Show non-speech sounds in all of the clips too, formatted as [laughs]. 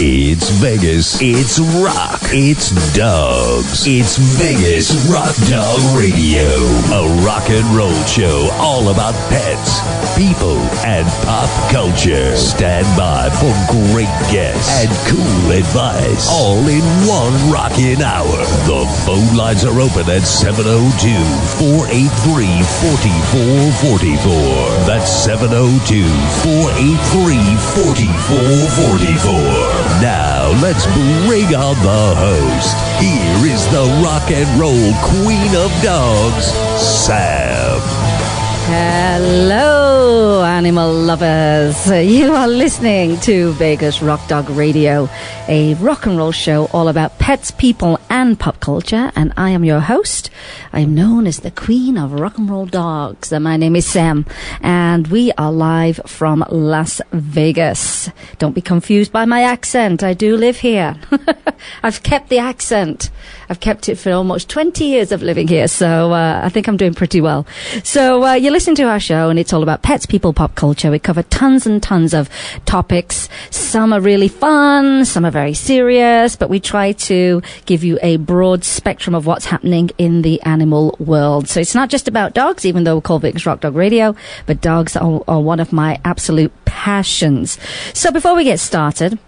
It's Vegas. It's rock. It's dogs. It's Vegas Rock Dog Radio. A rock and roll show all about pets, people, and pop culture. Stand by for great guests and cool advice. All in one rocking hour. The phone lines are open at 702 483 4444. That's 702 483 4444. Now, let's bring on the host. Here is the rock and roll queen of dogs, Sam. Hello, animal lovers. You are listening to Vegas Rock Dog Radio, a rock and roll show all about pets, people, and pop culture. And I am your host. I am known as the queen of rock and roll dogs. And my name is Sam. And we are live from Las Vegas. Don't be confused by my accent. I do live here. [laughs] I've kept the accent. I've kept it for almost 20 years of living here. So uh, I think I'm doing pretty well. So uh, you're listening to our show, and it's all about pets, people, pop culture. We cover tons and tons of topics. Some are really fun, some are very serious, but we try to give you a broad spectrum of what's happening in the animal world. So it's not just about dogs, even though we call Vegas Rock Dog Radio, but dogs are, are one of my absolute passions. So before we get started,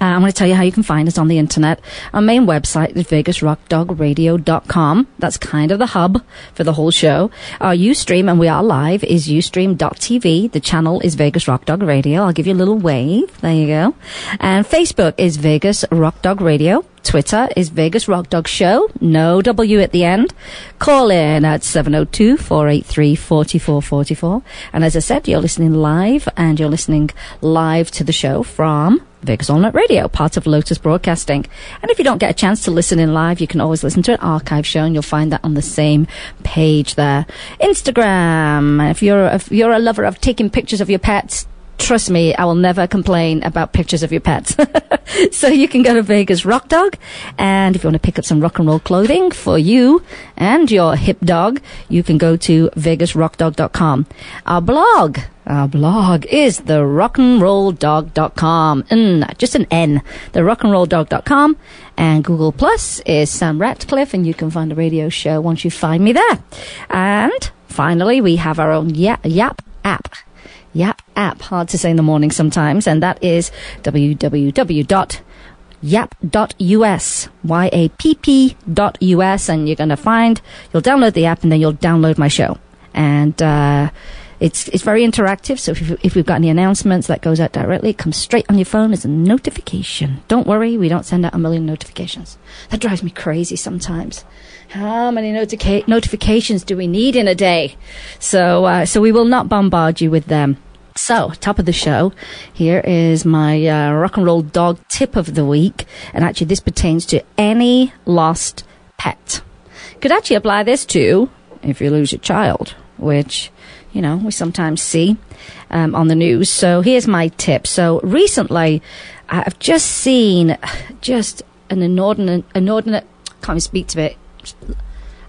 uh, I'm going to tell you how you can find us on the internet. Our main website is vegasrockdogradio.com. That's kind of the hub for the whole show. Our Ustream, and we are live, is ustream.tv. The channel is Vegas Rock Dog Radio. I'll give you a little wave. There you go. And Facebook is Vegas Rock Dog Radio. Twitter is Vegas Rock Dog Show. No W at the end. Call in at 702-483-4444. And as I said, you're listening live and you're listening live to the show from Vegas All Night Radio, part of Lotus Broadcasting. And if you don't get a chance to listen in live, you can always listen to an archive show and you'll find that on the same page there. Instagram. If you're, if you're a lover of taking pictures of your pets, trust me, I will never complain about pictures of your pets. [laughs] so you can go to Vegas Rock Dog, and if you want to pick up some rock and roll clothing for you and your hip dog, you can go to vegasrockdog.com. Our blog, our blog is the rockandrolldog.com. Mm, just an N. The rockandrolldog.com. And Google Plus is Sam Ratcliffe, and you can find the radio show once you find me there. And finally, we have our own Yap, Yap app. Yap app, hard to say in the morning sometimes, and that is www.yapp.us, Y-A-P-P.us, and you're going to find, you'll download the app and then you'll download my show. And, uh, it's, it's very interactive, so if, if we've got any announcements that goes out directly, it comes straight on your phone as a notification. Don't worry, we don't send out a million notifications. That drives me crazy sometimes. How many notica- notifications do we need in a day? So, uh, so we will not bombard you with them. So, top of the show, here is my uh, rock and roll dog tip of the week, and actually this pertains to any lost pet. Could actually apply this to if you lose your child, which you know we sometimes see um, on the news. So here's my tip. So recently, I've just seen just an inordinate, inordinate. Can't even speak to it.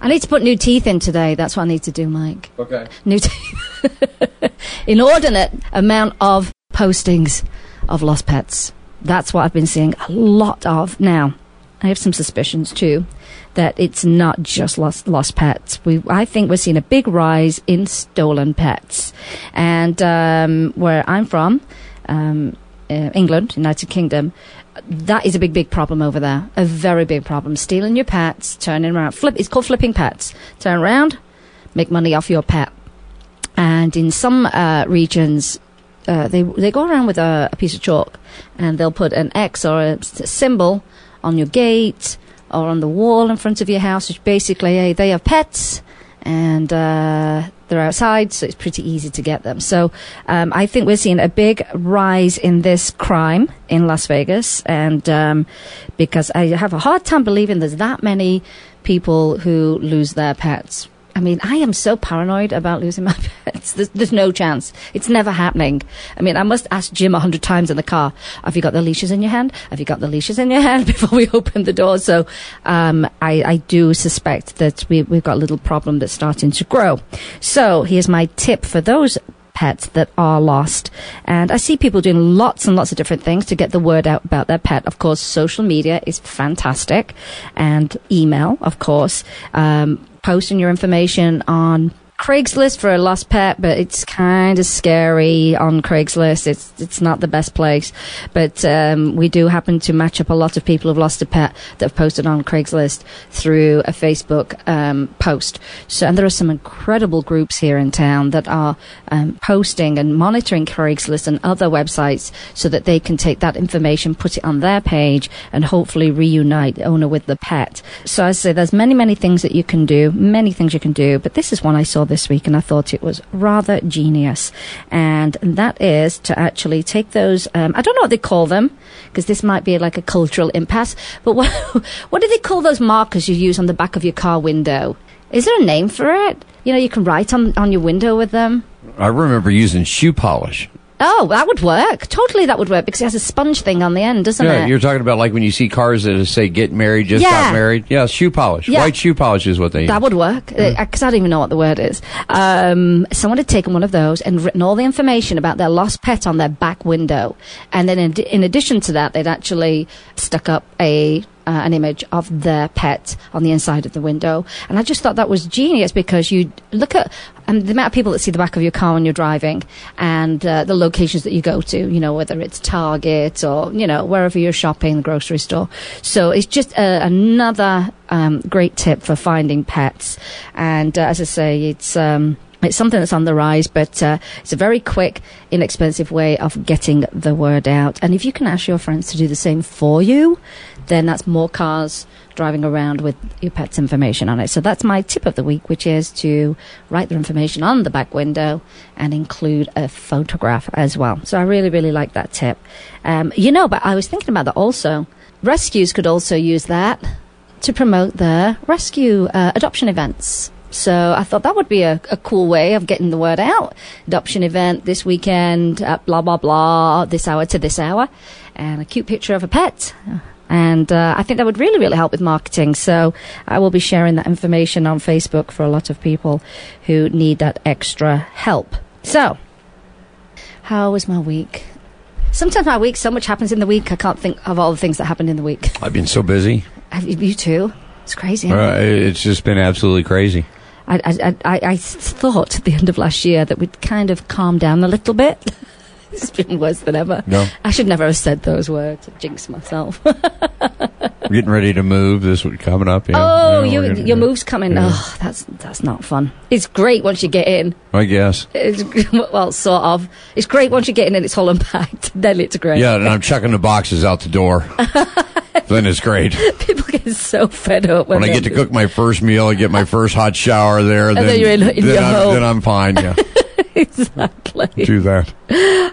I need to put new teeth in today. That's what I need to do, Mike. Okay. New teeth. [laughs] Inordinate amount of postings of lost pets. That's what I've been seeing a lot of now. I have some suspicions too that it's not just lost lost pets. We I think we're seeing a big rise in stolen pets, and um, where I'm from, um, uh, England, United Kingdom, that is a big, big problem over there. A very big problem. Stealing your pets, turning around. Flip. It's called flipping pets. Turn around, make money off your pet. And in some uh, regions, uh, they they go around with a, a, piece of chalk, and they'll put an X or a, a symbol on your gate or on the wall in front of your house, which basically hey, they have pets and uh, they're outside, so it's pretty easy to get them. So um, I think we're seeing a big rise in this crime in Las Vegas, and um, because I have a hard time believing there's that many people who lose their pets. I mean, I am so paranoid about losing my [laughs] pets. There's, there's, no chance. It's never happening. I mean, I must ask Jim a hundred times in the car, have you got the leashes in your hand? Have you got the leashes in your [laughs] hand before we open the door? So, um, I, I do suspect that we, we've got a little problem that's starting to grow. So here's my tip for those pets that are lost. And I see people doing lots and lots of different things to get the word out about their pet. Of course, social media is fantastic, and email, of course. Um, posting your information on Craigslist for a lost pet, but it's kind of scary on Craigslist. It's it's not the best place, but um, we do happen to match up a lot of people who've lost a pet that have posted on Craigslist through a Facebook um, post. So, and there are some incredible groups here in town that are um, posting and monitoring Craigslist and other websites so that they can take that information, put it on their page, and hopefully reunite the owner with the pet. So, I say there's many many things that you can do, many things you can do, but this is one I saw this week and I thought it was rather genius. And that is to actually take those, um, I don't know what they call them, because this might be like a cultural impasse, but what, [laughs] what do they call those markers you use on the back of your car window? Is there a name for it? You know, you can write on, on your window with them. I remember using shoe polish. Oh, that would work. Totally, that would work because it has a sponge thing on the end, doesn't it? Yeah, it? you're talking about like when you see cars that say "get married, just Yeah. got married." Yeah, shoe polish. Yeah. White shoe polish is what they. That use. would work because I don't even know what the word is. Um, someone had taken one of those and written all the information about their lost pet on their back window, and then in, in addition to that, they'd actually stuck up a uh, an image of their pet on the inside of the window. And I just thought that was genius because you look at um, the amount of people that see the back of your car when you're driving, and uh, the locations that you go to. You know whether it's Target or you know wherever you're shopping, the grocery store. So it's just uh, another um, great tip for finding pets. And uh, as I say, it's. Um, it's something that's on the rise, but uh, it's a very quick, inexpensive way of getting the word out. And if you can ask your friends to do the same for you, then that's more cars driving around with your pet's information on it. So that's my tip of the week, which is to write their information on the back window and include a photograph as well. So I really, really like that tip. Um, you know, but I was thinking about that also. Rescues could also use that to promote their rescue uh, adoption events. So I thought that would be a, a cool way of getting the word out. Adoption event this weekend, at blah blah blah, this hour to this hour, and a cute picture of a pet. And uh, I think that would really, really help with marketing. So I will be sharing that information on Facebook for a lot of people who need that extra help. So, how was my week? Sometimes my week, so much happens in the week, I can't think of all the things that happened in the week. I've been so busy. Have you, you too? It's crazy. Uh, it's just been absolutely crazy. I, I, I, I- thought at the end of last year that we'd kind of calm down a little bit. [laughs] it's been worse than ever. No. I should never have said those words. I jinxed myself. [laughs] We're getting ready to move. This week coming up. Yeah. oh, Yeah, you, gonna- your move's coming. Yeah. Oh, that's that's not fun. It's great once you get in. I guess. It's, [laughs] well, sort of. It's great once you get in and it's all unpacked. then it's great. Yeah, and I'm chucking the boxes out the door. Then it's great. [laughs] People get so fed up when, When I get to cook my first meal, I get my first hot shower there. then, then you're in- in then I'm. Then I'm fine. Yeah, [laughs] exactly. do that.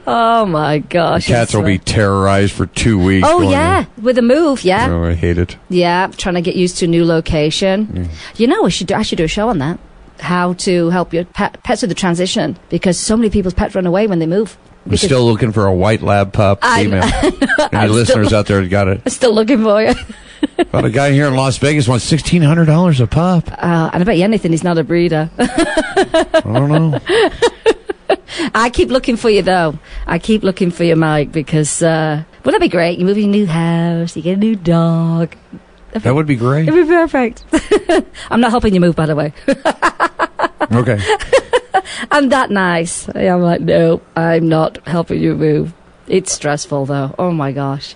Oh my gosh. Cats will be terrorized for two weeks. Oh yeah, with a move. Yeah. in. Oh, I hate it. Yeah, trying to get used to a new location. Mm. You know, we should do, I should do a show on that. How to help your pet, pets with the transition because so many people's pets run away when they move. I'm still looking for a white lab pup [laughs] I'm- female. Any listeners out there got it? I'm still looking for you. [laughs] But a guy here in Las Vegas wants sixteen hundred dollars a pup. Uh, and I bet you anything he's not a breeder. [laughs] I don't know. I keep looking for you though. I keep looking for you, Mike, because uh, wouldn't that be great? You move in a new house, you get a new dog. That would be great. It'd be perfect. [laughs] I'm not helping you move, by the way. [laughs] Okay. I'm that nice. I'm like, no, I'm not helping you move. It's stressful though. Oh my gosh,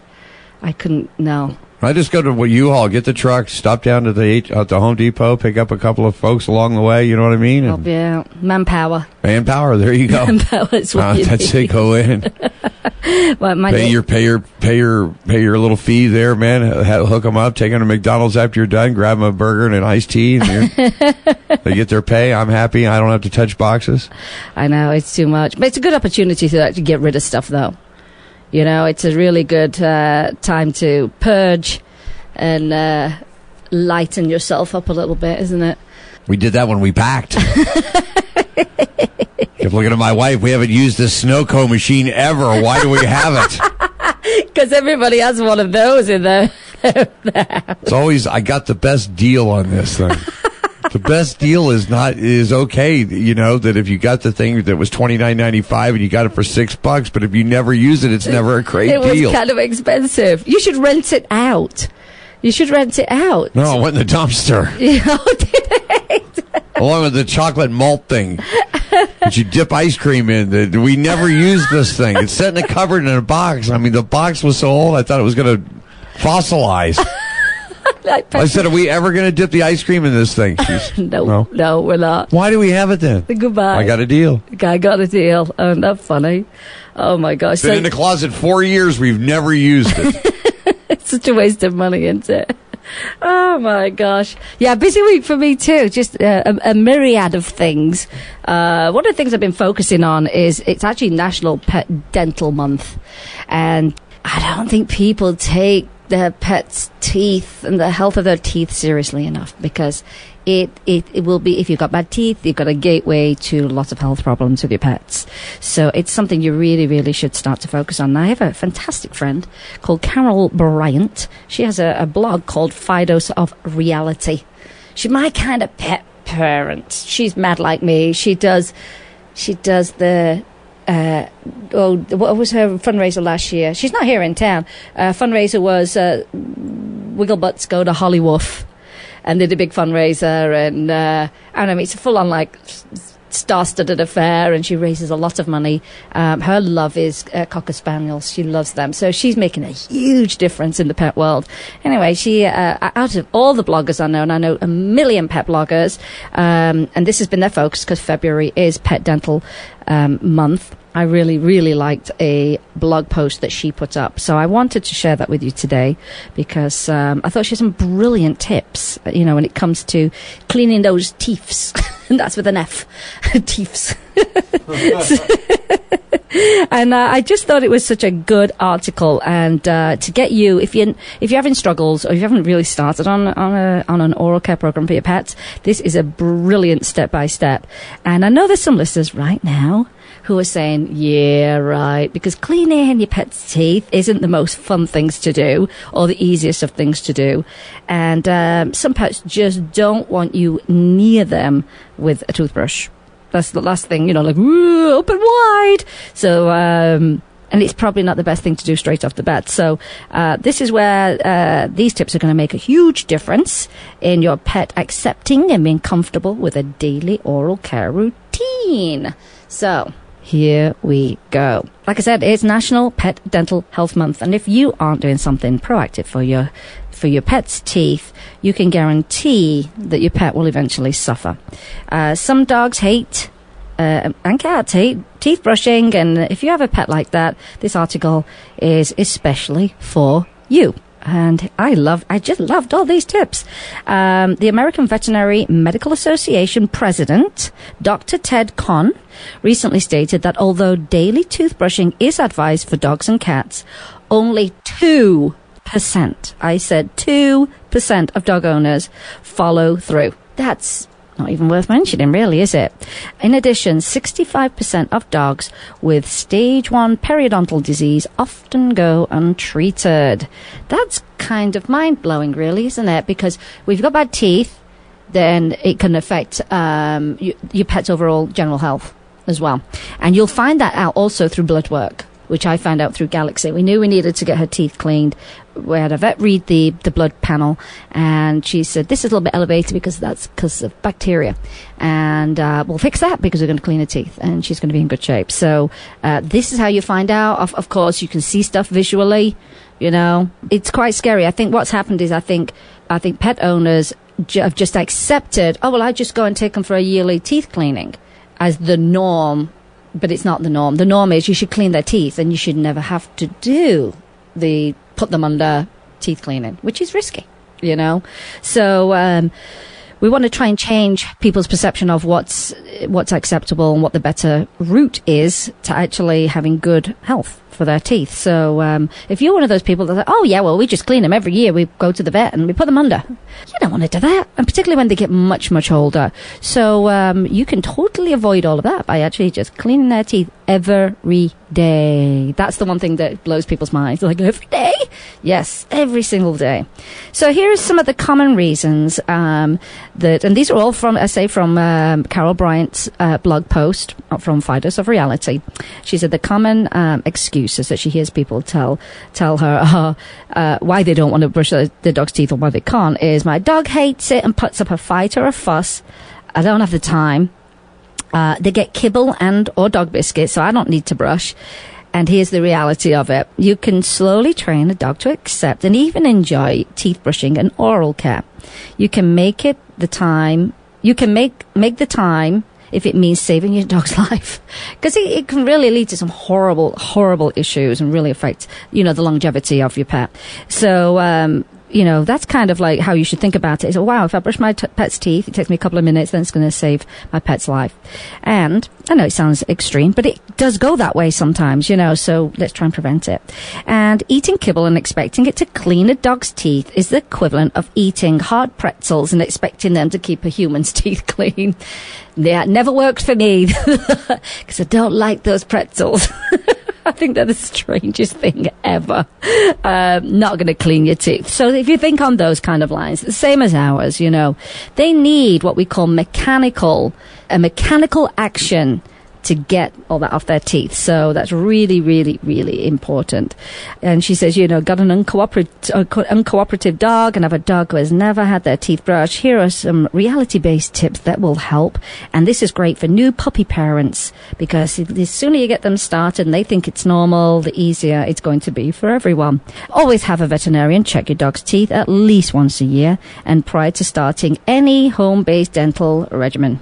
I couldn't. No. I just go to U-Haul, get the truck, stop down to the at the Home Depot, pick up a couple of folks along the way. You know what I mean? Oh, And yeah, manpower. manpower. There you go. [laughs] Manpower is what Uh, you that's need. it. Go in, [laughs] Well, my pay your pay your pay your pay your little fee there, man. Hook them up, take them to McDonald's after you're done, grab them a burger and an iced tea, and [laughs] they get their pay. I'm happy. I don't have to touch boxes. I know it's too much, but it's a good opportunity to actually get rid of stuff, though. You know, it's a really good uh, time to purge and uh, lighten yourself up a little bit, isn't it? We did that when we packed. [laughs] Kept looking at my wife. We haven't used this snow cone machine ever. Why do we have it? [laughs] Because everybody has one of those in there. [laughs] It's always I got the best deal on this thing. The best deal is not is okay. You know that if you got the thing that was twenty nine ninety five and you got it for six bucks, but if you never use it, it's never a great deal. it was kind of expensive. You should rent it out. You should rent it out. no, it went in the dumpster [laughs] it? along with the chocolate malt thing that you dip ice cream in. That we never used this thing. It's set in a cupboard in a box. I mean, the box was so old, I thought it was going to fossilize. I said, "Are we ever going to dip the ice cream in this thing?" [laughs] No, No. no, we're not. Why do we have it then? Goodbye. I got a deal. I got a deal. Oh, not funny. Oh my gosh. Been So in the closet four years. We've never used it. [laughs] it's such a waste of money, isn't it? Oh my gosh. Yeah, busy week for me too. Just uh, a, a myriad of things. Uh, one of the things I've been focusing on is it's actually National Pet Dental Month. And I don't think people take their pets' teeth and the health of their teeth seriously enough because it, it, it will be, if you've got bad teeth, you've got a gateway to lots of health problems with your pets. So it's something you really, really should start to focus on. I have a fantastic friend called Carol Bryant. She has a, a blog called Fidose of Reality. She's my kind of pet parent. She's mad like me. She does, she does the, uh, oh, what was her fundraiser last year? She's not here in town. Uh, fundraiser was uh, Wigglebutts go to Hollywoof, and did a big fundraiser, and uh, I don't know, it's a full-on like star-studded affair, and she raises a lot of money. Um, her love is uh, cocker spaniels; she loves them, so she's making a huge difference in the pet world. Anyway, she uh, out of all the bloggers I know, and I know a million pet bloggers, um, and this has been their focus because February is Pet Dental um, Month. I really, really liked a blog post that she put up. So I wanted to share that with you today because um, I thought she had some brilliant tips, you know, when it comes to cleaning those teeths. and [laughs] that's with an F. [laughs] teeths. [laughs] and uh, I just thought it was such a good article, and uh, to get you, if you if you're having struggles or you haven't really started on on a on an oral care program for your pets, this is a brilliant step by step. And I know there's some listeners right now who are saying, "Yeah, right," because cleaning your pet's teeth isn't the most fun things to do or the easiest of things to do, and um, some pets just don't want you near them with a toothbrush. That's the last thing, you know, like open wide. So, um, and it's probably not the best thing to do straight off the bat. So, uh, this is where uh, these tips are going to make a huge difference in your pet accepting and being comfortable with a daily oral care routine. So, here we go. Like I said, it's National Pet Dental Health Month, and if you aren't doing something proactive for your for your pet's teeth, you can guarantee that your pet will eventually suffer. Uh, some dogs hate uh, and cats hate teeth brushing, and if you have a pet like that, this article is especially for you. And I love, I just loved all these tips. Um, the American Veterinary Medical Association president, Dr. Ted Cohn, recently stated that although daily toothbrushing is advised for dogs and cats, only 2%, I said 2% of dog owners follow through. That's not even worth mentioning, really, is it? In addition, 65% of dogs with stage 1 periodontal disease often go untreated. That's kind of mind blowing, really, isn't it? Because we've got bad teeth, then it can affect um, y- your pet's overall general health as well. And you'll find that out also through blood work, which I found out through Galaxy. We knew we needed to get her teeth cleaned. We had a vet read the, the blood panel, and she said, This is a little bit elevated because that's because of bacteria. And uh, we'll fix that because we're going to clean her teeth, and she's going to be in good shape. So, uh, this is how you find out. Of, of course, you can see stuff visually. You know, it's quite scary. I think what's happened is I think I think pet owners have just accepted. Oh well, I just go and take them for a yearly teeth cleaning as the norm, but it's not the norm. The norm is you should clean their teeth, and you should never have to do the put them under teeth cleaning, which is risky. You know, so. Um, we want to try and change people's perception of what's what's acceptable and what the better route is to actually having good health for their teeth. So um, if you're one of those people that, like, oh yeah, well we just clean them every year. We go to the vet and we put them under. You don't want to do that, and particularly when they get much much older. So um, you can totally avoid all of that by actually just cleaning their teeth every day. That's the one thing that blows people's minds. Like every day, yes, every single day. So here's some of the common reasons um, that, and these are all from, I say, from um, Carol Bryant's uh, blog post from Fidose of Reality. She said the common um, excuses that she hears people tell tell her [laughs] uh, uh, why they don't want to brush their, their dog's teeth or why they can't is my dog hates it and puts up a fight or a fuss. I don't have the time. Uh, they get kibble and or dog biscuits, so I don't need to brush. And here's the reality of it. You can slowly train a dog to accept and even enjoy teeth brushing and oral care. You can make it the time, you can make, make the time if it means saving your [laughs] dog's life. Because it, it, can really lead to some horrible, horrible issues and really affect, you know, the longevity of your pet. So, um, you know, that's kind of like how you should think about it. it. Is wow, if I brush my t- pet's teeth, it takes me a couple of minutes, then it's going to save my pet's life. And I know it sounds extreme, but it does go that way sometimes, you know, so let's try and prevent it. And eating kibble and expecting it to clean a dog's teeth is the equivalent of eating hard pretzels and expecting them to keep a human's [laughs] teeth clean. That never worked for me [laughs] because I don't like those pretzels. [laughs] I think they're the strangest thing ever. Um, not going to clean your teeth. So if you think on those kind of lines, the same as ours, you know, they need what we call mechanical, a mechanical action to get all that off their teeth. So that's really, really, really important. And she says, you know, got an uncooperative, uh, uncooperative dog and have a dog who has never had their teeth brushed. Here are some reality based tips that will help. And this is great for new puppy parents because the sooner you get them started and they think it's normal, the easier it's going to be for everyone. Always have a veterinarian check your dog's teeth at least once a year and prior to starting any home based dental regimen.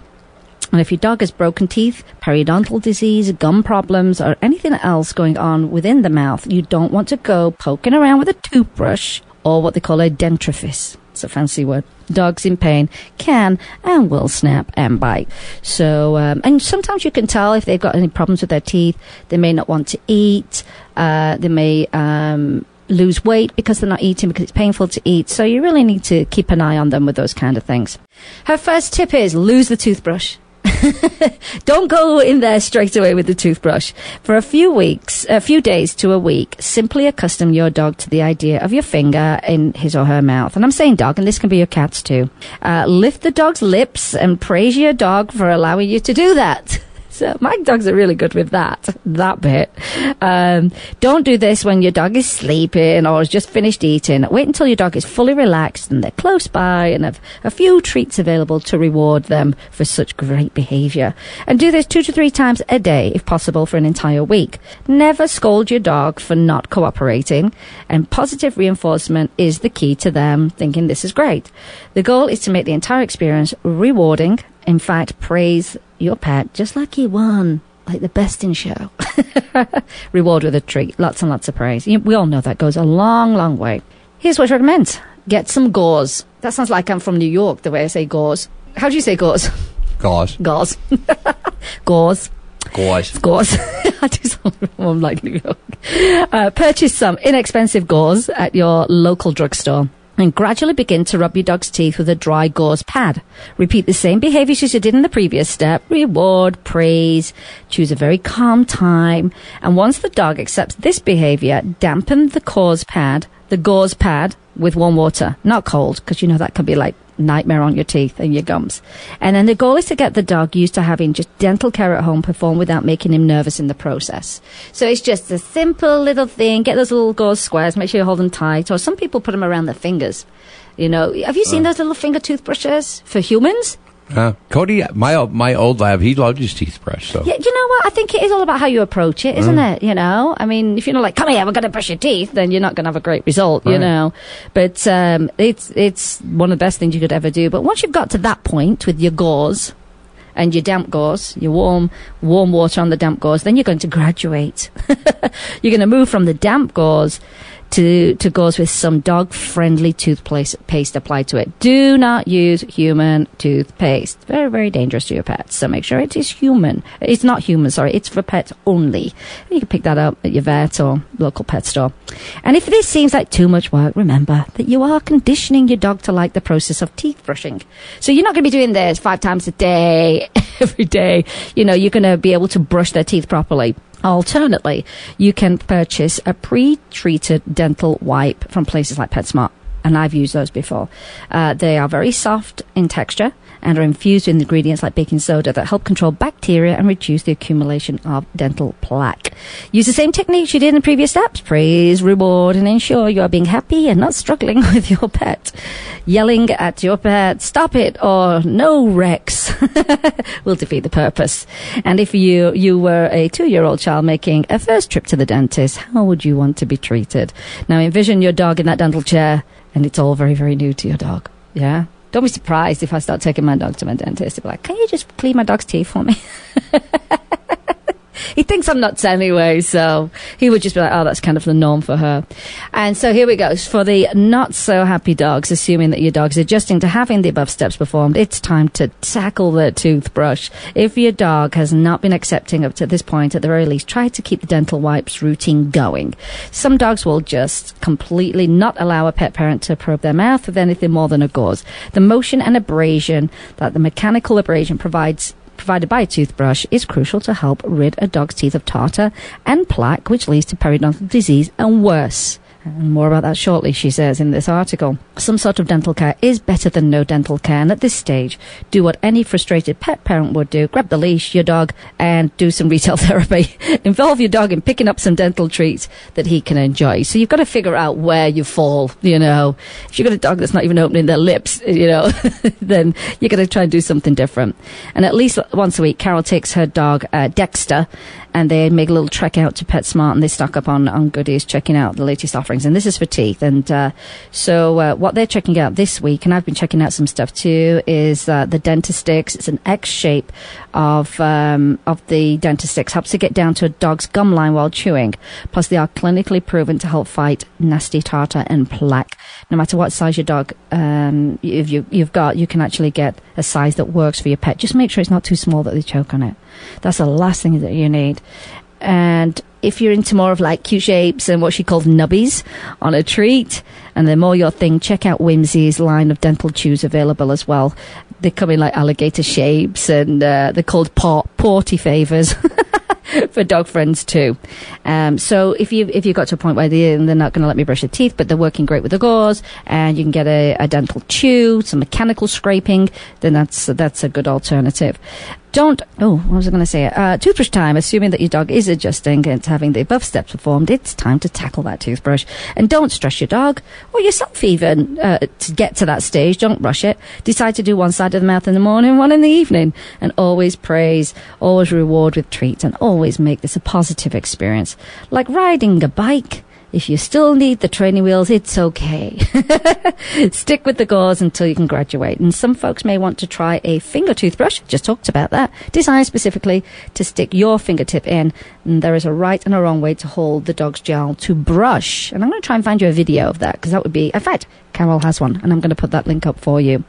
And if your dog has broken teeth, periodontal disease, gum problems, or anything else going on within the mouth, you don't want to go poking around with a toothbrush or what they call a dentrifice. It's a fancy word. Dogs in pain can and will snap and bite. So, um, and sometimes you can tell if they've got any problems with their teeth. They may not want to eat. Uh, they may um, lose weight because they're not eating because it's painful to eat. So you really need to keep an eye on them with those kind of things. Her first tip is lose the toothbrush. [laughs] Don't go in there straight away with the toothbrush. For a few weeks, a few days to a week, simply accustom your dog to the idea of your finger in his or her mouth. And I'm saying dog, and this can be your cats too. Uh, lift the dog's lips and praise your dog for allowing you to do that. [laughs] So my dogs are really good with that, that bit. Um, don't do this when your dog is sleeping or has just finished eating. Wait until your dog is fully relaxed and they're close by and have a few treats available to reward them for such great behavior. And do this two to three times a day, if possible, for an entire week. Never scold your dog for not cooperating, and positive reinforcement is the key to them thinking this is great. The goal is to make the entire experience rewarding in fact, praise your pet just like he won, like the best in show. [laughs] Reward with a treat, lots and lots of praise. We all know that goes a long, long way. Here's what I recommend get some gauze. That sounds like I'm from New York, the way I say gauze. How do you say gauze? Gauze. Gauze. [laughs] gauze. Gauze. Gauze. [laughs] I do sound more like New York. Uh, purchase some inexpensive gauze at your local drugstore and gradually begin to rub your dog's teeth with a dry gauze pad. Repeat the same behaviors as you did in the previous step. Reward, praise, choose a very calm time. And once the dog accepts this behavior, dampen the gauze pad, the gauze pad with warm water, not cold, because you know that can be like nightmare on your teeth and your gums. And then the goal is to get the dog used to having just dental care at home performed without making him nervous in the process. So it's just a simple little thing. Get those little gauze squares, make sure you hold them tight. Or some people put them around their fingers. You know, have you seen uh. those little finger toothbrushes for humans? Uh, Cody, my my old lab, he loved his teeth brushed. So yeah, you know what? I think it is all about how you approach it, isn't mm. it? You know, I mean, if you're not like, "Come here, we're going to brush your teeth," then you're not going to have a great result, right. you know. But um, it's it's one of the best things you could ever do. But once you've got to that point with your gauze and your damp gauze, your warm warm water on the damp gauze, then you're going to graduate. [laughs] you're going to move from the damp gauze to, to gauze with some dog friendly toothpaste paste applied to it. Do not use human toothpaste. Very, very dangerous to your pets. So make sure it is human. It's not human, sorry. It's for pets only. You can pick that up at your vet or local pet store. And if this seems like too much work, remember that you are conditioning your dog to like the process of teeth brushing. So you're not going to be doing this five times a day, [laughs] every day. You know, you're going to be able to brush their teeth properly. Alternately, you can purchase a pre-treated dental wipe from places like PetSmart. And I've used those before. Uh, they are very soft in texture and are infused with ingredients like baking soda that help control bacteria and reduce the accumulation of dental plaque. Use the same techniques you did in previous steps. Praise, reward, and ensure you are being happy and not struggling [laughs] with your pet. Yelling at your pet, stop it, or no Rex, [laughs] will defeat the purpose. And if you, you were a two-year-old child making a first trip to the dentist, how would you want to be treated? Now envision your dog in that dental chair, and it's all very, very new to your dog. Yeah? Don't be surprised if I start taking my dog to my dentist. He'll be like, can you just clean my dog's teeth for me? [laughs] he thinks I'm nuts anyway, so he would just be like, oh, that's kind of the norm for her. And so here we go. For the not so happy dogs, assuming that your dog's adjusting to having the above steps performed, it's time to tackle the toothbrush. If your dog has not been accepting up to this point, at the very least, try to keep the dental wipes routine going. Some dogs will just completely not allow a pet parent to probe their mouth with anything more than a gauze. The motion and abrasion that the mechanical abrasion provides provided by a toothbrush is crucial to help rid a dog's teeth of tartar and plaque, which leads to periodontal disease and worse. And more about that shortly, she says in this article. Some sort of dental care is better than no dental care, and at this stage, do what any frustrated pet parent would do grab the leash, your dog, and do some [laughs] retail therapy. Involve your dog in picking up some dental treats that he can enjoy. So you've got to figure out where you fall, you know. If you've got a dog that's not even opening their lips, [laughs] you know, [laughs] then you're going to try and do something different. And at least once a week, Carol takes her dog, uh, Dexter, and they make a little trek out to PetSmart and they stock up on, on goodies, checking out the latest offerings. And this is for teeth. And uh, so uh, what they're checking out this week, and I've been checking out some stuff too, is uh, the Dentastix. It's an X shape of um, of the Dentastix. Helps to get down to a dog's gum line while chewing. Plus, they are clinically proven to help fight nasty tartar and plaque. No matter what size your dog um, if you, you've got, you can actually get a size that works for your pet. Just make sure it's not too small that they choke on it. That's the last thing that you need. And if you're into more of like cute shapes and what she calls nubbies on a treat, and they're more your thing, check out Whimzees line of dental chews available as well. They come in like alligator shapes and uh, they're called port- porty favors. [laughs] for dog friends too. Um, so if you if you got to a point where they, they're not going to let me brush your teeth, but they're working great with the gauze, and you can get a, a dental chew, some mechanical scraping, then that's that's a good alternative. Don't, oh, what was I going to say? Uh, toothbrush time, assuming that your dog is adjusting and it's having the above steps performed, it's time to tackle that toothbrush. And don't stress your dog, or yourself even, uh, to get to that stage. Don't rush it. Decide to do one side of the mouth in the morning, one in the evening. And always praise, always reward with treats, and always make this a positive experience. Like riding a bike. If you still need the training wheels, it's okay. [laughs] Stick with the gauze until you can graduate. And some folks may want to try a finger toothbrush. Just talked about that. Designed specifically to stick your fingertip in. And there is a right and a wrong way to hold the dog's jowl to brush. And I'm going to try and find you a video of that because that would be, in fact, Carol has one, and I'm going to put that link up for you.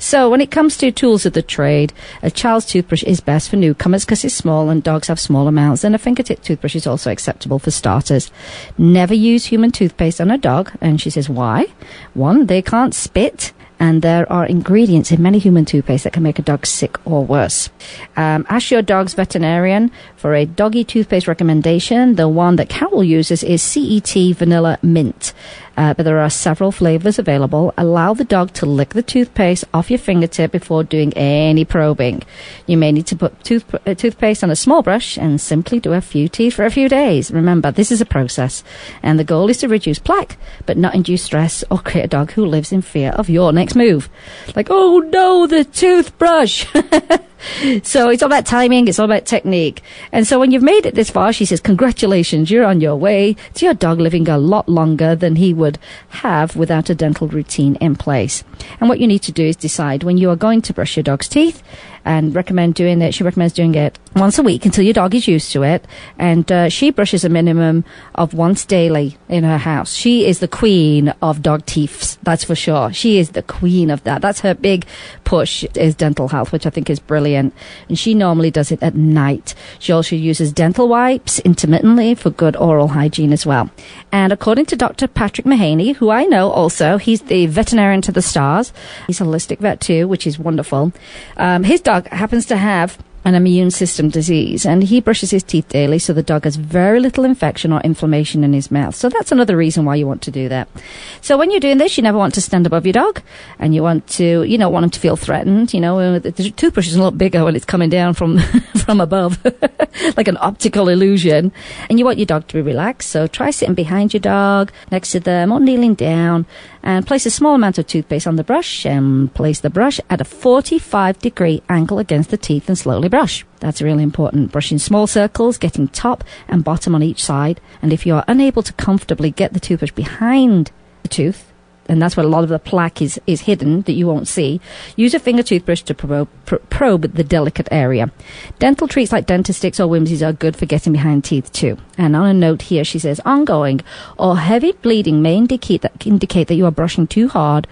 So, when it comes to tools of the trade, a child's toothbrush is best for newcomers because it's small and dogs have smaller mouths, and a fingertip toothbrush is also acceptable for starters. Never use human toothpaste on a dog, and she says why? One, they can't spit and there are ingredients in many human toothpaste that can make a dog sick or worse. Um, ask your dog's veterinarian for a doggy toothpaste recommendation. The one that Carol uses is CET Vanilla Mint. Uh, but there are several flavors available. Allow the dog to lick the toothpaste off your fingertip before doing any probing. You may need to put tooth, uh, toothpaste on a small brush and simply do a few teeth for a few days. Remember, this is a process, and the goal is to reduce plaque, but not induce stress or create a dog who lives in fear of your next move. Like, oh no, the toothbrush! [laughs] [laughs] so it's all about timing, it's all about technique. And so when you've made it this far, she says, congratulations, you're on your way to your dog living a lot longer than he would have without a dental routine in place. And what you need to do is decide when you are going to brush your dog's teeth and recommend doing it. She recommends doing it once a week until your dog is used to it. And uh, she brushes a minimum of once daily in her house. She is the queen of dog teeths, that's for sure. She is the queen of that. That's her big push is dental health, which I think is brilliant. And she normally does it at night. She also uses dental wipes intermittently for good oral hygiene as well. And according to Dr. Patrick Mahaney, who I know also, he's the veterinarian to the stars. He's a holistic vet too, which is wonderful. Um, his happens to have an immune system disease and he brushes his teeth daily so the dog has very little infection or inflammation in his mouth. So that's another reason why you want to do that. So when you're doing this, you never want to stand above your dog and you want to, you know, want him to feel threatened. You know, uh, the toothbrush is a lot bigger when it's coming down from, [laughs] from above, [laughs] like an optical illusion. And you want your dog to be relaxed. So try sitting behind your dog, next to them or kneeling down and place a small amount of toothpaste on the brush and place the brush at a 45 degree angle against the teeth and slowly brush. That's really important. Brushing small circles, getting top and bottom on each side. And if you are unable to comfortably get the toothbrush behind the tooth, and that's where a lot of the plaque is, is hidden that you won't see. Use a finger toothbrush to probe, pr- probe the delicate area. Dental treats like Dentastix or Whimzees are good for getting behind teeth too. And on a note here, she says ongoing or heavy bleeding may indicate that, indicate that you are brushing too hard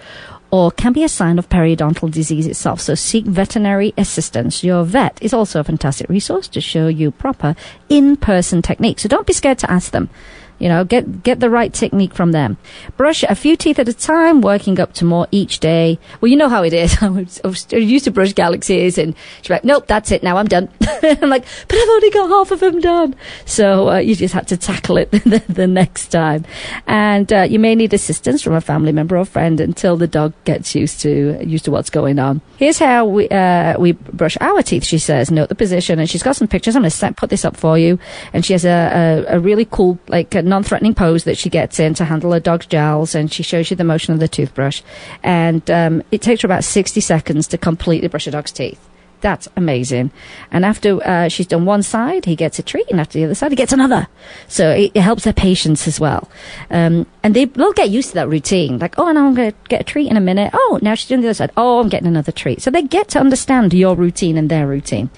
or can be a sign of periodontal disease itself. So seek veterinary assistance. Your vet is also a fantastic resource to show you proper in-person techniques. So don't be scared to ask them. You know, get get the right technique from them. Brush a few teeth at a time, working up to more each day. Well, you know how it is. [laughs] I, was, I, used to brush Galaxy's, and she's like, "Nope, that's it. Now I'm done." [laughs] I'm like, "But I've only got half of them done." So uh, you just had to tackle it [laughs] the, the next time, and uh, you may need assistance from a family member or friend until the dog gets used to used to what's going on. Here's how we uh, we brush our teeth. She says, "Note the position," and she's got some pictures. I'm going to put this up for you, and she has a, a, a really cool like non-threatening pose that she gets in to handle her dog's jowls, and she shows you the motion of the toothbrush, and um, it takes her about 60 seconds to completely brush a dog's teeth. That's amazing. And after uh, she's done one side, he gets a treat, and after the other side, he gets another. So it, it helps their patience as well. Um, and they will get used to that routine. Like, oh, now I'm going to get a treat in a minute. Oh, now she's doing the other side. Oh, I'm getting another treat. So they get to understand your routine and their routine.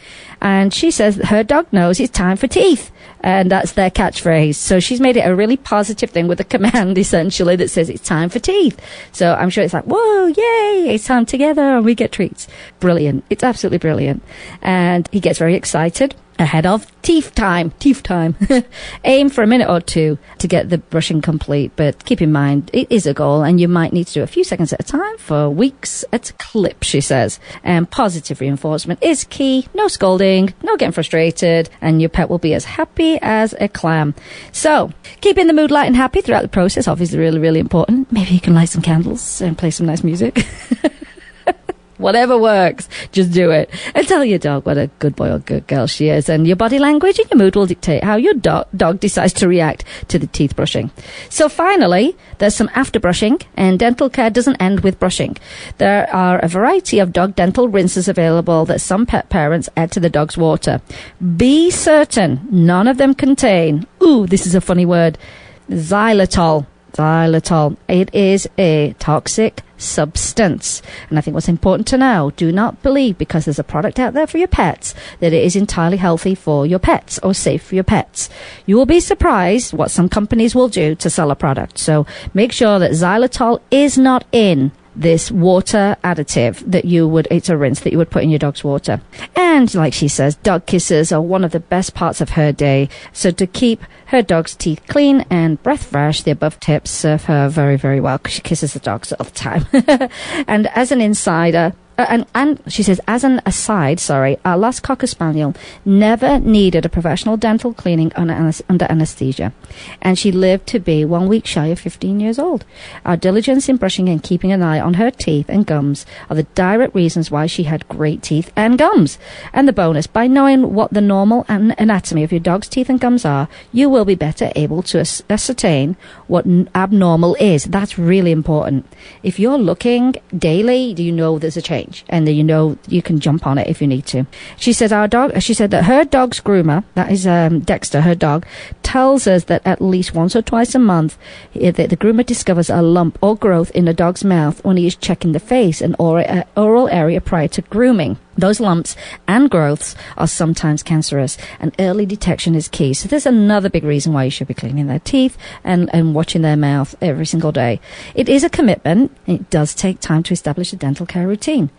And she says her dog knows it's time for teeth and that's their catchphrase. So she's made it a really positive thing with a [laughs] command essentially that says it's time for teeth. So I'm sure it's like, whoa, yay, it's time together and we get treats. Brilliant. It's absolutely brilliant. And he gets very excited ahead of teeth time. Teeth time. [laughs] Aim for a minute or two to get the brushing complete, but keep in mind it is a goal and you might need to do a few seconds at a time for weeks at a clip, she says. And positive reinforcement is key. No scolding, no getting frustrated, and your pet will be as happy as a clam. So, keeping the mood light and happy throughout the process, obviously really, really important. Maybe you can light some candles and play some nice music. [laughs] Whatever works, just do it. And tell your dog what a good boy or good girl she is. And your body language and your mood will dictate how your do- dog decides to react to the teeth brushing. So finally, there's some after brushing, and dental care doesn't end with brushing. There are a variety of dog dental rinses available that some pet parents add to the dog's water. Be certain none of them contain, ooh, this is a funny word, xylitol. Xylitol. It is a toxic substance. And I think what's important to know, do not believe because there's a product out there for your pets that it is entirely healthy for your pets or safe for your pets. You will be surprised what some companies will do to sell a product. So make sure that xylitol is not in this water additive that you would, it's a rinse that you would put in your dog's water. And like she says, dog kisses are one of the best parts of her day. So to keep her dog's teeth clean and breath fresh, the above tips serve her very, very well because she kisses the dogs all the time. [laughs] and as an insider, uh, and, and she says, as an aside, sorry, our last Cocker Spaniel never needed a professional dental cleaning under, under anesthesia. And she lived to be one week shy of 15 years old. Our diligence in brushing and keeping an eye on her teeth and gums are the direct reasons why she had great teeth and gums. And the bonus, by knowing what the normal an- anatomy of your dog's teeth and gums are, you will be better able to as- ascertain what n- abnormal is. That's really important. If you're looking daily, do you know there's a change? And then you know you can jump on it if you need to. She said our dog. She said that her dog's groomer, that is um, Dexter, her dog, tells us that at least once or twice a month, eh, the, the groomer discovers a lump or growth in a dog's mouth when he is checking the face and uh, oral area prior to grooming. Those lumps and growths are sometimes cancerous, and early detection is key. So there's another big reason why you should be cleaning their teeth and, and watching their mouth every single day. It is a commitment. It does take time to establish a dental care routine,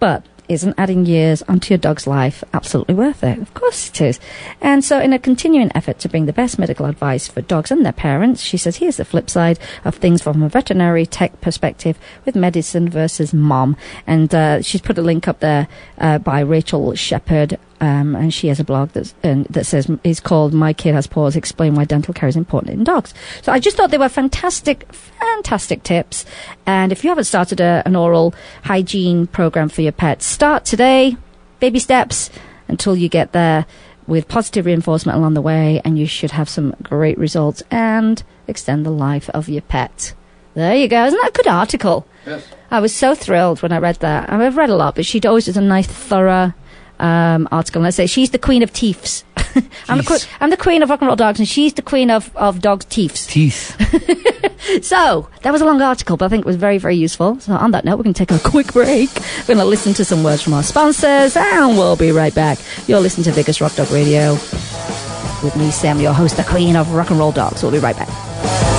but isn't adding years onto your dog's life absolutely worth it? Of course it is. And so, in a continuing effort to bring the best medical advice for dogs and their parents, she says, here's the flip side of things from a veterinary tech perspective with medicine versus mom. And uh, she's put a link up there uh, by Rachel Shepard um, and she has a blog that's, um, that says is called "My Kid Has Paws: Explain Why Dental Care Is Important in Dogs." So I just thought they were fantastic, fantastic tips. And if you haven't started a, an oral hygiene program for your pets, start today. Baby steps until you get there with positive reinforcement along the way, and you should have some great results and extend the life of your pet. There you go. Isn't that a good article? Yes. I was so thrilled when I read that. I've read a lot, but she always does a nice, thorough um, article. And I say she's the queen of teeths. [laughs] I'm, the I'm the queen of rock and roll dogs, and she's the queen of, of dogs' teeths. Teeth. [laughs] so that was a long article, but I think it was very, very useful. So on that note, we're going to take a quick break. We're going to listen to some words from our sponsors, and we'll be right back. You're listening to Vegas Rock Dog Radio with me, Sam, your host, the queen of rock and roll dogs. We'll be right back.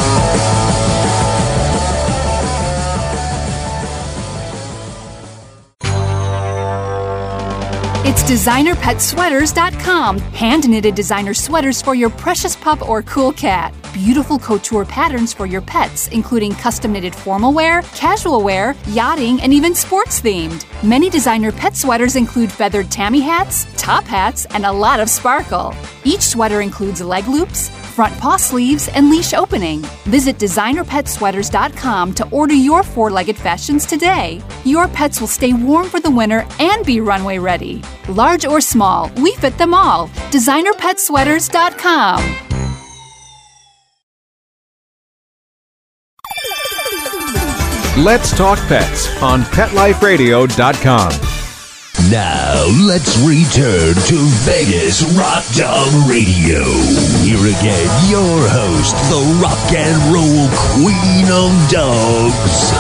designerpetsweaters.com. Hand knitted designer sweaters for your precious pup or cool cat. Beautiful couture patterns for your pets, including custom knitted formal wear, casual wear, yachting, and even sports themed. Many designer pet sweaters include feathered tammy hats, top hats, and a lot of sparkle. Each sweater includes leg loops, front paw sleeves, and leash opening. Visit designerpetsweaters.com to order your four legged fashions today. Your pets will stay warm for the winter and be runway ready. Large or small, we fit them all. DesignerPetSweaters.com. Let's talk pets on PetLifeRadio.com. Now, let's return to Vegas Rock Dog Radio. Here again, your host, the rock and roll queen of dogs,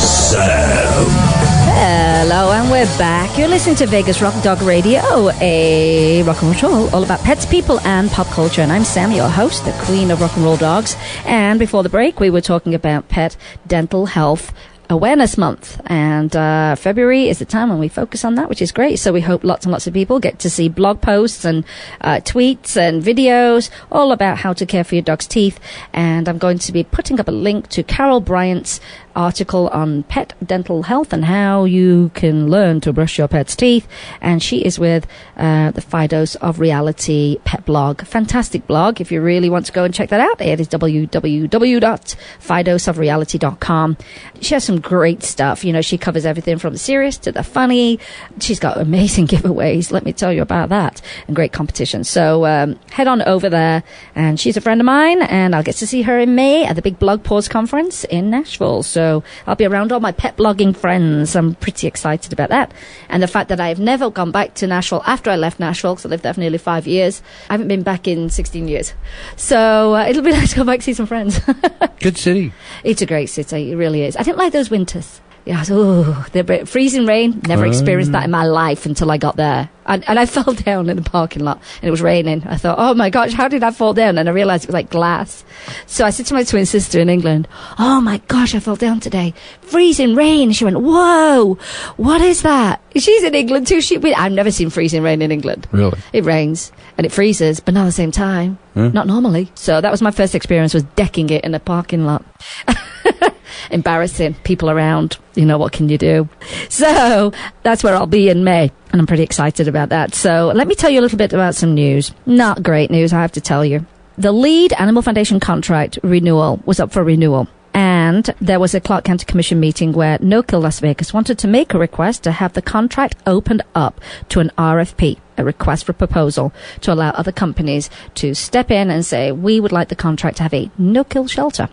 Sam. Hello, and we're back. You're listening to Vegas Rock Dog Radio, a rock and roll all about pets, people, and pop culture. And I'm Sam, your host, the queen of rock and roll dogs. And before the break, we were talking about pet dental health Awareness Month, and uh, February is the time when we focus on that, which is great. So we hope lots and lots of people get to see blog posts and uh, tweets and videos all about how to care for your dog's teeth. And I'm going to be putting up a link to Carol Bryant's article on pet dental health and how you can learn to brush your pet's teeth. And she is with uh, the Fidose of Reality pet blog. Fantastic blog. If you really want to go and check that out, it is www.fidoseofreality.com. She has some great stuff. You know, she covers everything from the serious to the funny. She's got amazing [laughs] giveaways. Let me tell you about that and great competition. So um, head on over there. And she's a friend of mine, and I'll get to see her in May at the Big BlogPaws Conference in Nashville. So so I'll be around all my pet blogging friends. I'm pretty excited about that. And the fact that I've never gone back to Nashville after I left Nashville, because I lived there for nearly five years. I haven't been back in 16 years. So uh, it'll be [laughs] nice to go back and see some friends. [laughs] Good city. It's a great city. It really is. I didn't like those winters. Yeah, oh, the freezing rain. Never ah. experienced that in my life until I got there. And, and I [laughs] fell down in the parking lot and it was raining. I thought, oh my gosh, how did I fall down? And I realized it was like glass. So I said to my twin sister in England, oh my gosh, I fell down today. Freezing rain. She went, whoa, what is that? She's in England too. She, I've never seen freezing rain in England. Really? It rains and it freezes, but not at the same time. Huh? Not normally. So that was my first experience was decking it in a parking lot. [laughs] embarrassing people around. You know, what can you do? So that's where I'll be in May. And I'm pretty excited about that. So let me tell you a little bit about some news. Not great news, I have to tell you. The Lied Animal Foundation contract renewal was up for renewal. And there was a Clark County Commission meeting where No Kill Las Vegas wanted to make a request to have the contract opened up to an RFP. A request for proposal to allow other companies to step in and say, we would like the contract to have a no-kill shelter.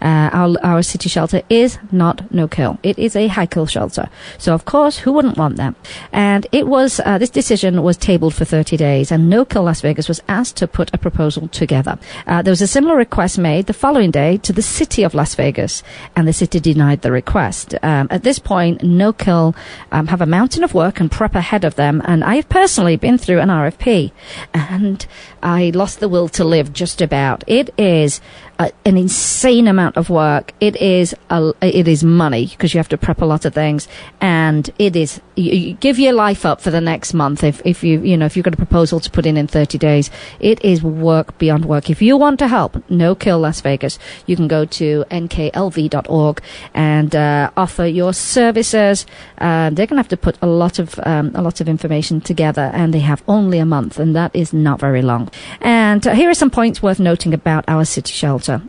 Uh, our, our city shelter is not no-kill. It is a high-kill shelter. So, of course, who wouldn't want that? And it was, uh, this decision was tabled for 30 days and No-Kill Las Vegas was asked to put a proposal together. Uh, there was a similar request made the following day to the city of Las Vegas and the city denied the request. Um, at this point, No-Kill um, have a mountain of work and prep ahead of them and I've personally been through an RFP and I lost the will to live just about. It is a, an insane amount of work. It is a, it is money because you have to prep a lot of things, and it is you, you give your life up for the next month if if you you know if you've got a proposal to put in in 30 days. It is work beyond work. If you want to help, no kill Las Vegas, you can go to nklv.org and uh, offer your services. Uh, they're going to have to put a lot of um, a lot of information together, and they have only a month, and that is not very long. And uh, here are some points worth noting about our city shelter.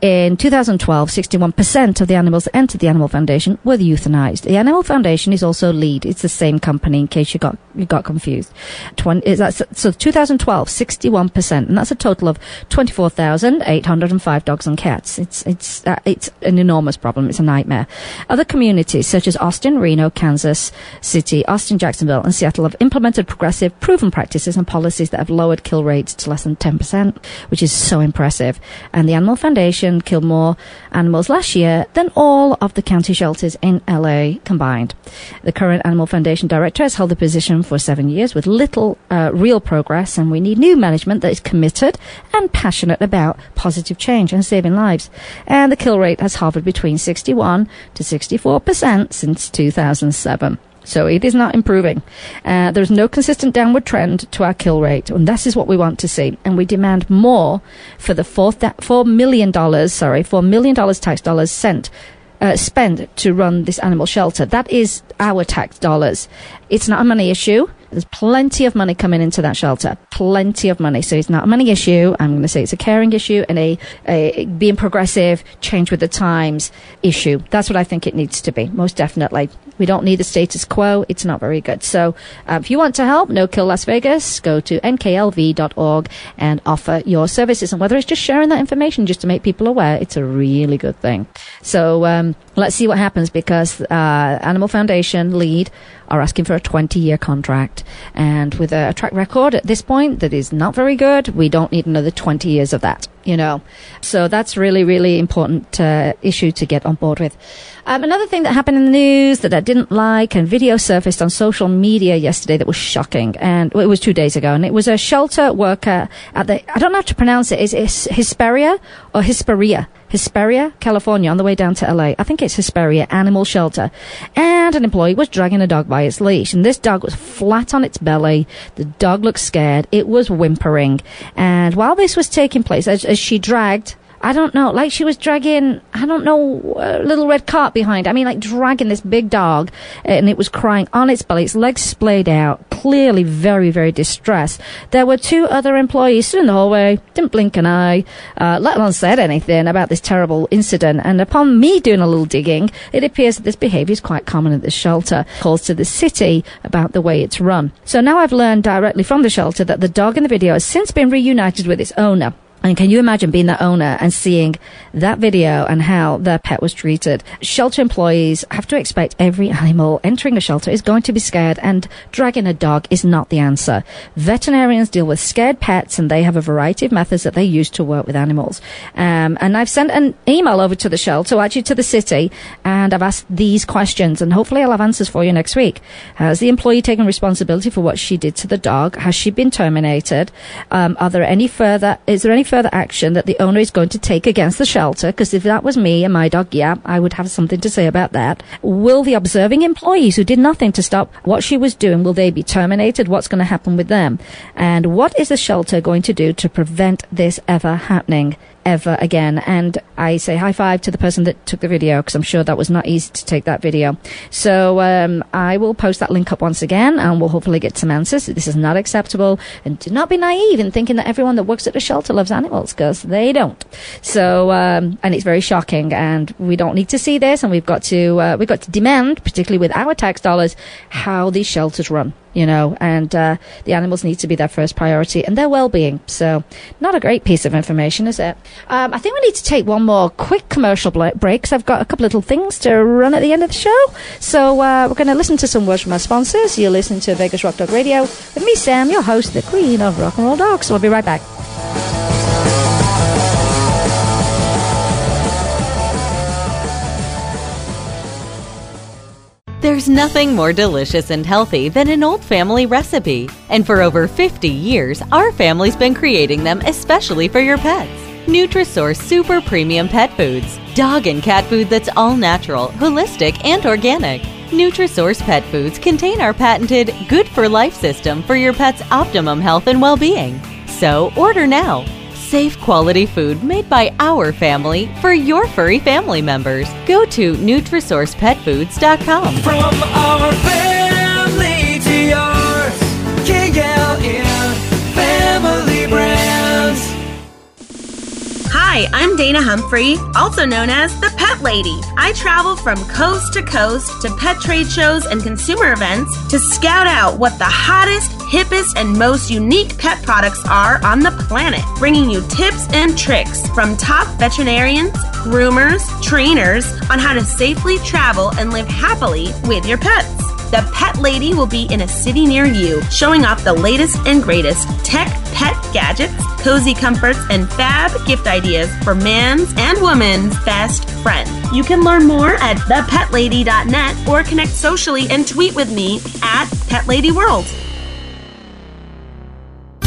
In 2012, 61% of the animals that entered the Animal Foundation were euthanized. The Animal Foundation is also Lied. It's the same company in case you got, you got confused. 20, that's, so 2012, 61%, and that's a total of 24,805 dogs and cats. It's, it's, uh, it's an enormous problem. It's a nightmare. Other communities such as Austin, Reno, Kansas City, Austin, Jacksonville, and Seattle have implemented progressive, proven practices and policies that have lowered kill rates to less than 10%, which is so impressive. And the Animal Foundation killed more animals last year than all of the county shelters in LA combined. The current Animal Foundation director has held the position for seven years with little uh, real progress, and we need new management that is committed and passionate about positive change and saving lives. And the kill rate has hovered between 61 to 64% since 2007. So it is not improving. Uh, there's no consistent downward trend to our kill rate, and this is what we want to see. And we demand more for the four, th- four million dollars, sorry, four million dollars tax dollars sent. Uh, spend to run this animal shelter. That is our tax dollars. It's not a money issue. There's plenty of money coming into that shelter. Plenty of money. So it's not a money issue. I'm going to say it's a caring issue and a, a being progressive, change with the times issue. That's what I think it needs to be. Most definitely. We don't need the status quo. It's not very good. So uh, if you want to help No Kill Las Vegas, go to nklv.org and offer your services. And whether it's just sharing that information just to make people aware, it's a really good thing. So um, let's see what happens because uh, Animal Foundation Lied are asking for a 20 year contract. And with a, track record at this point that is not very good, we don't need another 20 years of that, you know. So that's really, really important uh, issue to get on board with. Um, another thing that happened in the news that I didn't like and video surfaced on social media yesterday that was shocking, and well, it was two days ago, and it was a shelter worker at the, I don't know how to pronounce it, is it Hesperia or Hesperia? Hesperia, California, on the way down to LA. I think it's Hesperia Animal Shelter. And an employee was dragging a dog by its leash. And this dog was flat on its belly. The dog looked scared. It was whimpering. And while this was taking place, as, as she dragged I don't know, like she was dragging, I don't know, a little red cart behind. I mean, like dragging this big dog, and it was crying on its belly, its legs splayed out, clearly very, very distressed. There were two other employees stood in the hallway, didn't blink an eye, uh, let alone said anything about this terrible incident. And upon me doing a little digging, it appears that this behaviour is quite common at the shelter. Calls to the city about the way it's run. So now I've learned directly from the shelter that the dog in the video has since been reunited with its owner. And can you imagine being the owner and seeing that video and how their pet was treated? Shelter employees have to expect every animal entering a shelter is going to be scared and dragging a dog is not the answer. Veterinarians deal with scared pets and they have a variety of methods that they use to work with animals. Um, and I've sent an email over to the shelter, actually to the city, and I've asked these questions and hopefully I'll have answers for you next week. Has the employee taken responsibility for what she did to the dog? Has she been terminated? Um, are there any further, is there any further action that the owner is going to take against the shelter, because if that was me and my dog, yeah, I would have something to say about that. Will the observing employees who did nothing to stop what she was doing, will they be terminated? What's going to happen with them? And what is the shelter going to do to prevent this ever happening? ever again. And I say high five to the person that took the video because I'm sure that was not easy to take that video. So um, I will post that link up once again and we'll hopefully get some answers. This is not acceptable. And do not be naive in thinking that everyone that works at a shelter loves animals because they don't. So, um, and it's very shocking and we don't need to see this and we've got to, uh, we've got to demand, particularly with our tax dollars, how these shelters run you know, and uh, the animals need to be their first priority and their well-being. So, not a great piece of information, is it? Um, I think we need to take one more quick commercial break because I've got a couple little things to run at the end of the show. So, uh, we're going to listen to some words from our sponsors. You're listening to Vegas Rock Dog Radio with me, Sam, your host, the queen of rock and roll dogs. So, we'll be right back. There's nothing more delicious and healthy than an old family recipe. And for over 50 years, our family's been creating them especially for your pets. Nutrisource Super Premium Pet Foods. Dog and cat food that's all natural, holistic, and organic. Nutrisource Pet Foods contain our patented Good for Life system for your pet's optimum health and well being. So order now. Safe quality food made by our family for your furry family members. Go to NutrisourcePetFoods.com. From our family to yours, KLN Hi, I'm Dana Humphrey, also known as the Pet Lady. I travel from coast to coast to pet trade shows and consumer events to scout out what the hottest, hippest, and most unique pet products are on the planet, bringing you tips and tricks from top veterinarians, groomers, trainers on how to safely travel and live happily with your pets. The Pet Lady will be in a city near you, showing off the latest and greatest tech pet gadgets, cozy comforts, and fab gift ideas for man's and woman's best friend. You can learn more at thepetlady.net or connect socially and tweet with me at PetLadyWorld.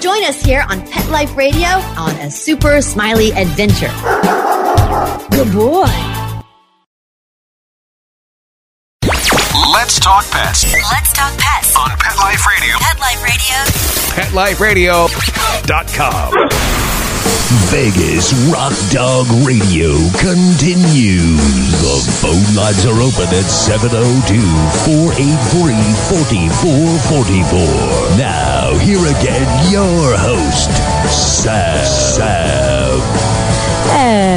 Join us here on Pet Life Radio on A Super Smiley Adventure. Good boy. Let's talk pets Let's talk pets. on Pet Life Radio. Pet Life Radio. PetLifeRadio.com. Vegas Rock Dog Radio continues. The phone lines are open at 702-483-4444. Now, here again, your host, Sam. Sam.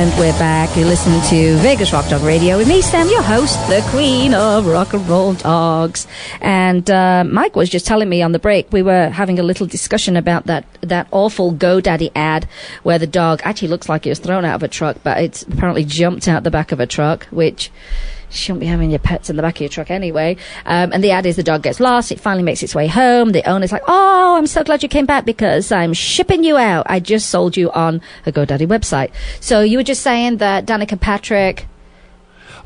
And we're back. You're listening to Vegas Rock Dog Radio with me, Sam, your host, the queen of rock and roll dogs. And uh, Mike was just telling me on the break, we were having a little discussion about that, that awful GoDaddy ad where the dog actually looks like it was thrown out of a truck, but it's apparently jumped out the back of a truck, which shouldn't be having your pets in the back of your truck anyway. Um, and the ad is the dog gets lost. It finally makes its way home. The owner's like, Oh, I'm so glad you came back because I'm shipping you out. I just sold you on a GoDaddy website. So you were just saying that Danica Patrick,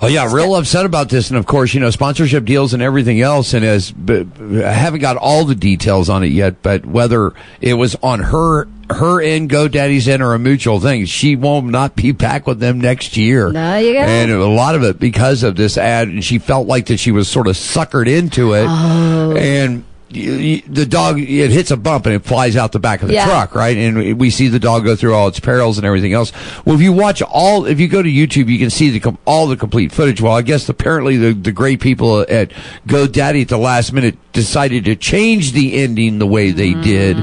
Oh yeah, real upset about this, and of course, you know, sponsorship deals and everything else. And as I haven't got all the details on it yet, but whether it was on her her end, GoDaddy's end, or a mutual thing, she won't not be back with them next year. There you go. And a lot of it because of this ad, and she felt like that she was sort of suckered into it, Oh. and. You, you, the dog it hits a bump and it flies out the back of the Yeah. truck right? And we see the dog go through all its perils and everything else. Well if you watch all if you go to youtube you can see the com- all the complete footage. Well i guess apparently the, the great people at godaddy at the last minute decided to change the ending the way they mm. did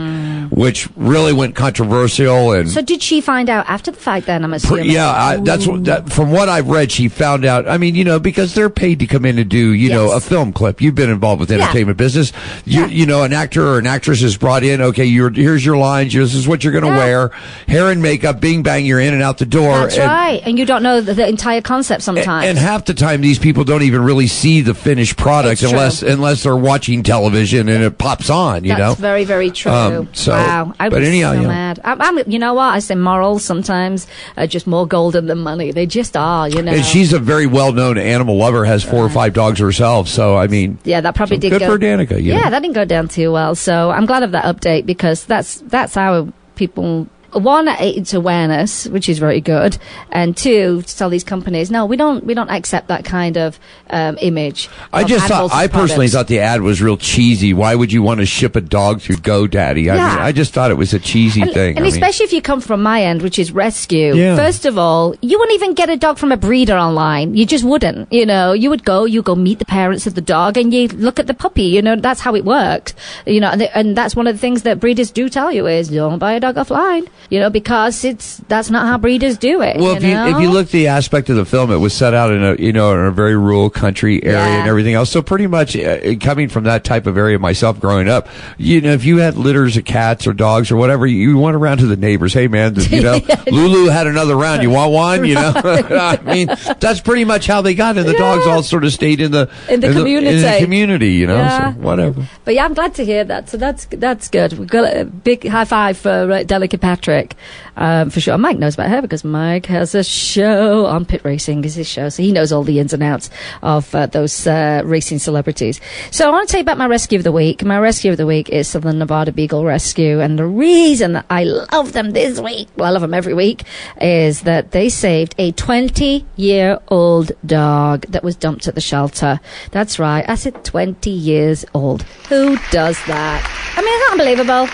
which really went controversial and so did she find out after the fact then, I'm assuming? Yeah, I, that's what. That, from what I've read, she found out. I mean, you know, because they're paid to come in and do, you know, a film clip. You've been involved with Yeah. entertainment business. You, Yeah. you know, an actor or an actress is brought in. Okay, you're here's your lines. This is what you're going to Yeah. wear. Hair and makeup. Bing bang, you're in and out the door. That's and, right. And you don't know the, the entire concept sometimes. And half the time, these people don't even really see the finished product It's true. unless unless they're watching television and it pops on. You That's know, very, very true. Um, so- wow. I but was anyhow, so you know. mad. I'm, I'm, you know what? I say morals sometimes are just more golden than money. They just are, you know. and she's a very well known animal lover. Has four or five dogs herself. So I mean, Yeah, that probably So did good go. for Danica, yeah, know. that didn't go down too well. So I'm glad of that update because that's that's how people one, it's awareness, which is very good, and two, to tell these companies, no, we don't, we don't accept that kind of um, image. I of just thought, I personally thought the ad was real cheesy. Why would you want to ship a dog through GoDaddy? I Yeah. mean, I just thought it was a cheesy And, thing. and I mean- especially if you come from my end, which is rescue. Yeah. First of all, you wouldn't even get a dog from a breeder online. You just wouldn't. You know, you would go, you go meet the parents of the dog, and you look at the puppy. You know, that's how it works. You know, and, and that's one of the things that breeders do tell you is don't buy a dog offline. You know, because it's that's not how breeders do it. Well, if you know? if you look at the aspect of the film, it was set out in a you know in a very rural country area Yeah. and everything else. So pretty much uh, coming from that type of area myself, growing up, you know, if you had litters of cats or dogs or whatever, you went around to the neighbors. Hey, man, you [laughs] know, Lulu had another round. You want one? You know, [laughs] [laughs] I mean, that's pretty much how they got it. The dogs all sort of stayed in the In the in the community. community. You know, Yeah. so whatever. But yeah, I'm glad to hear that. So that's that's good. We've got a big high five for uh, Danica Patrick, Patrick um, for sure. Mike knows about her because Mike has a show on pit racing. Is his show, so he knows all the ins and outs of uh, those uh, racing celebrities. So I want to tell you about my rescue of the week. My rescue of the week is Southern Nevada Beagle Rescue, and the reason that I love them this week, well, I love them every week, is that they saved a 20 year old dog that was dumped at the shelter. That's right, I said 20 years old. Who does that? I mean, it's unbelievable.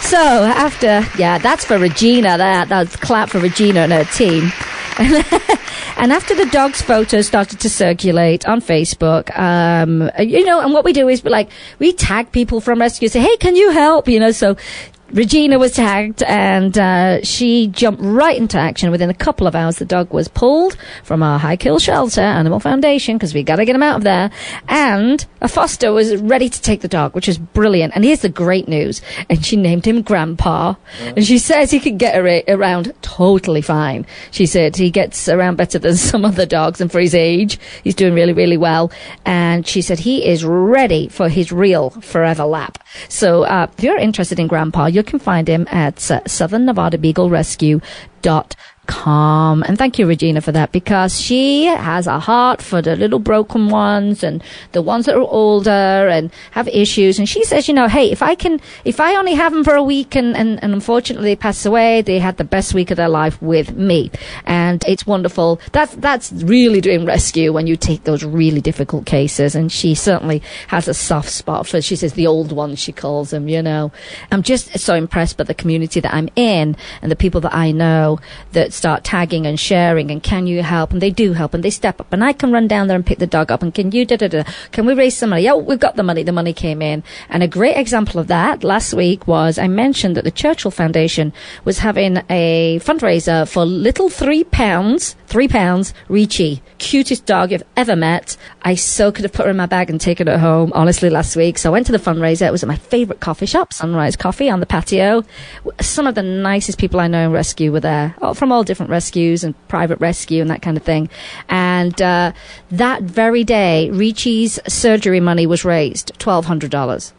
So after, yeah, that's for Regina. That that's clap for Regina and her team. [laughs] and after the dog's photos started to circulate on Facebook, um, you know, and what we do is like we tag people from rescue, say, "Hey, can you help?" You know, so. Regina was tagged and uh, she jumped right into action. Within a couple of hours, the dog was pulled from our High Kill Shelter Animal Foundation because we got to get him out of there. And a foster was ready to take the dog, which is brilliant. And here's the great news. And she named him Grandpa. And she says he can get ar- around totally fine. She said he gets around better than [laughs] some other dogs and for his age. He's doing really, really well. And she said he is ready for his real forever lap. So uh, if you're interested in Grandpa, you can find him at uh, Southern Nevada Beagle Rescue dot com and thank you regina for that because she has a heart for the little broken ones and the ones that are older and have issues. And she says you know hey if i can if i only have them for a week and, and, and unfortunately they pass away they had the best week of their life with me. And it's wonderful. That's that's really doing rescue when you take those really difficult cases. And she certainly has a soft spot for she says the old ones she calls them you know. I'm just so impressed by the community that i'm in and the people that i know that start tagging and sharing and can you help? And they do help and they step up and I can run down there and pick the dog up and can you da da da. Can we raise some money? Yeah we've got the money. The money came in. And a great example of that last week was I mentioned that the Churchill Foundation was having a fundraiser for little three pounds three pounds Ricci cutest dog you've ever met. I so could have put her in my bag and taken her home honestly last week. So I went to the fundraiser. It was at my favourite coffee shop Sunrise Coffee on the patio. Some of the nicest people I know in rescue were there oh, from all different rescues and private rescue and that kind of thing. And uh, that very day, Ricci's surgery money was raised twelve hundred dollars.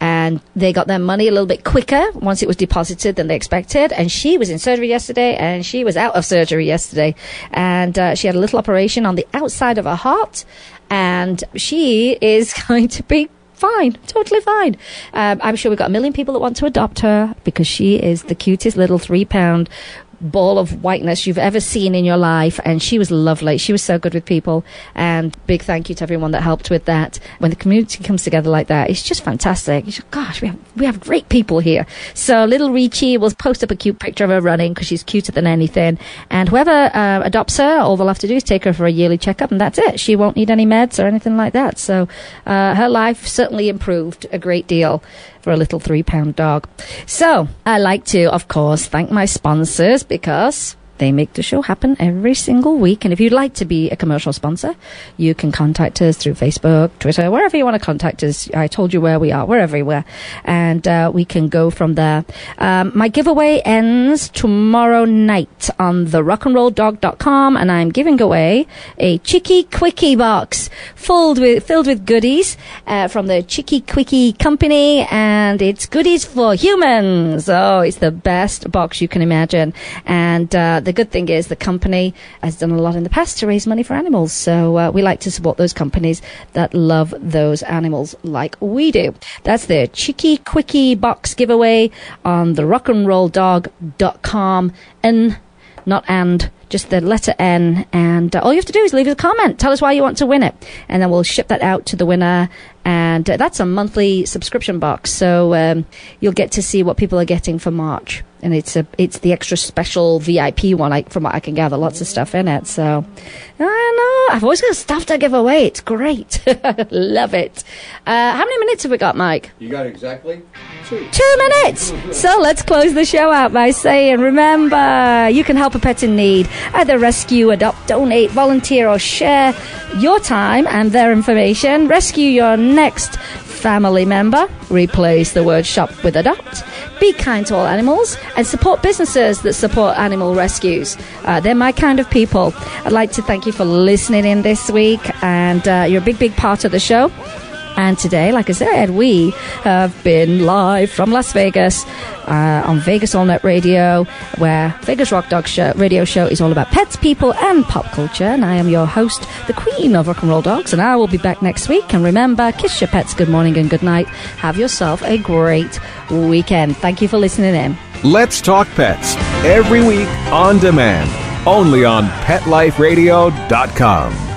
And they got their money a little bit quicker once it was deposited than they expected. And she was in surgery yesterday, and she was out of surgery yesterday. And uh, she had a little operation on the outside of her heart, and she is [laughs] going to be fine, totally fine. Um, I'm sure we've got a million people that want to adopt her because she is the cutest little three pound ball of whiteness you've ever seen in your life. And she was lovely. She was so good with people. And big thank you to everyone that helped with that. When the community comes together like that it's just fantastic. Gosh we have we have great people here. So little Ricci will post up a cute picture of her running because she's cuter than anything. And whoever uh, adopts her all they'll have to do is take her for a yearly checkup and that's it. She won't need any meds or anything like that. So uh, her life certainly improved a great deal for a little three pound dog. So I like to, of course, thank my sponsors because they make the show happen every single week. And if you'd like to be a commercial sponsor, you can contact us through Facebook, Twitter, wherever you want to contact us. I told you where we are. We're everywhere. And uh, we can go from there. Um, my giveaway ends tomorrow night on the rockandrolldog.com and I'm giving away a Chicky Quickie box filled with, filled with goodies uh, from the Chicky Quickie company and it's goodies for humans. Oh, it's the best box you can imagine. And uh, the the good thing is the company has done a lot in the past to raise money for animals. So uh, we like to support those companies that love those animals like we do. That's the Cheeky Quickie box giveaway on the rockandrolldog.com. And not and, just the letter N. And uh, all you have to do is leave us a comment. Tell us why you want to win it. And then we'll ship that out to the winner. And uh, that's a monthly subscription box. So um, you'll get to see what people are getting for March. And it's a it's the extra special VIP one, like, from what I can gather. Lots of stuff in it. So I know. I've always got stuff to give away. It's great. [laughs] Love it. Uh, how many minutes have we got, Mike? You got exactly two. Two minutes. So let's close the show out by saying, remember, you can help a pet in need. Either rescue, adopt, donate, volunteer, or share your time and their information. Rescue your next family member. Replace the word shop with adopt. Be kind to all animals and support businesses that support animal rescues. Uh, they're my kind of people. I'd like to thank you for listening in this week, and uh, you're a big, big part of the show. And today, like I said, we have been live from Las Vegas uh, on Vegas All Net Radio, where Vegas Rock Dog show, Radio Show is all about pets, people, and pop culture. And I am your host, the Queen of Rock and Roll Dogs, and I will be back next week. And remember, kiss your pets good morning and good night. Have yourself a great weekend. Thank you for listening in. Let's Talk Pets every week on demand, only on PetLifeRadio.com.